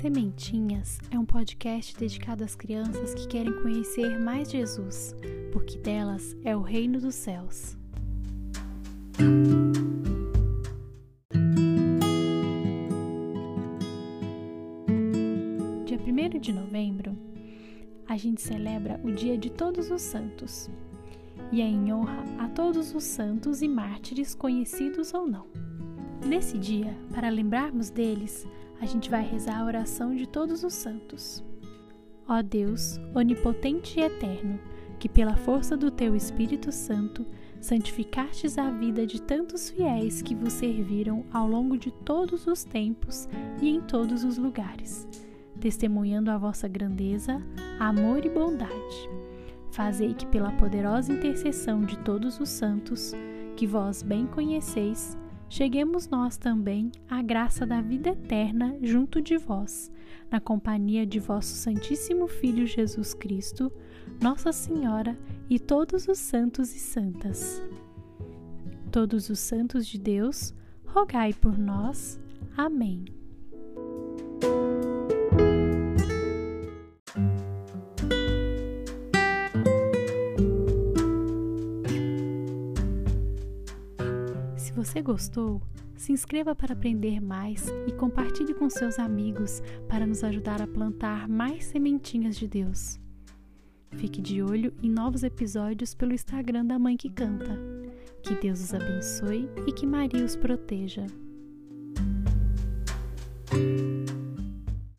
Sementinhas é um podcast dedicado às crianças que querem conhecer mais Jesus, porque delas é o reino dos céus. Dia 1 de novembro, a gente celebra o Dia de Todos os Santos e é em honra a todos os santos e mártires, conhecidos ou não. Nesse dia, para lembrarmos deles, a gente vai rezar a oração de todos os santos. Ó Deus, onipotente e eterno, que pela força do teu Espírito Santo santificastes a vida de tantos fiéis que vos serviram ao longo de todos os tempos e em todos os lugares, testemunhando a vossa grandeza, amor e bondade. Fazei que pela poderosa intercessão de todos os santos, que vós bem conheceis, cheguemos nós também à graça da vida eterna junto de vós, na companhia de vosso Santíssimo Filho Jesus Cristo, Nossa Senhora e todos os santos e santas. Todos os santos de Deus, rogai por nós. Amém. Se você gostou, se inscreva para aprender mais e compartilhe com seus amigos para nos ajudar a plantar mais sementinhas de Deus. Fique de olho em novos episódios pelo Instagram da Mãe que Canta. Que Deus os abençoe e que Maria os proteja.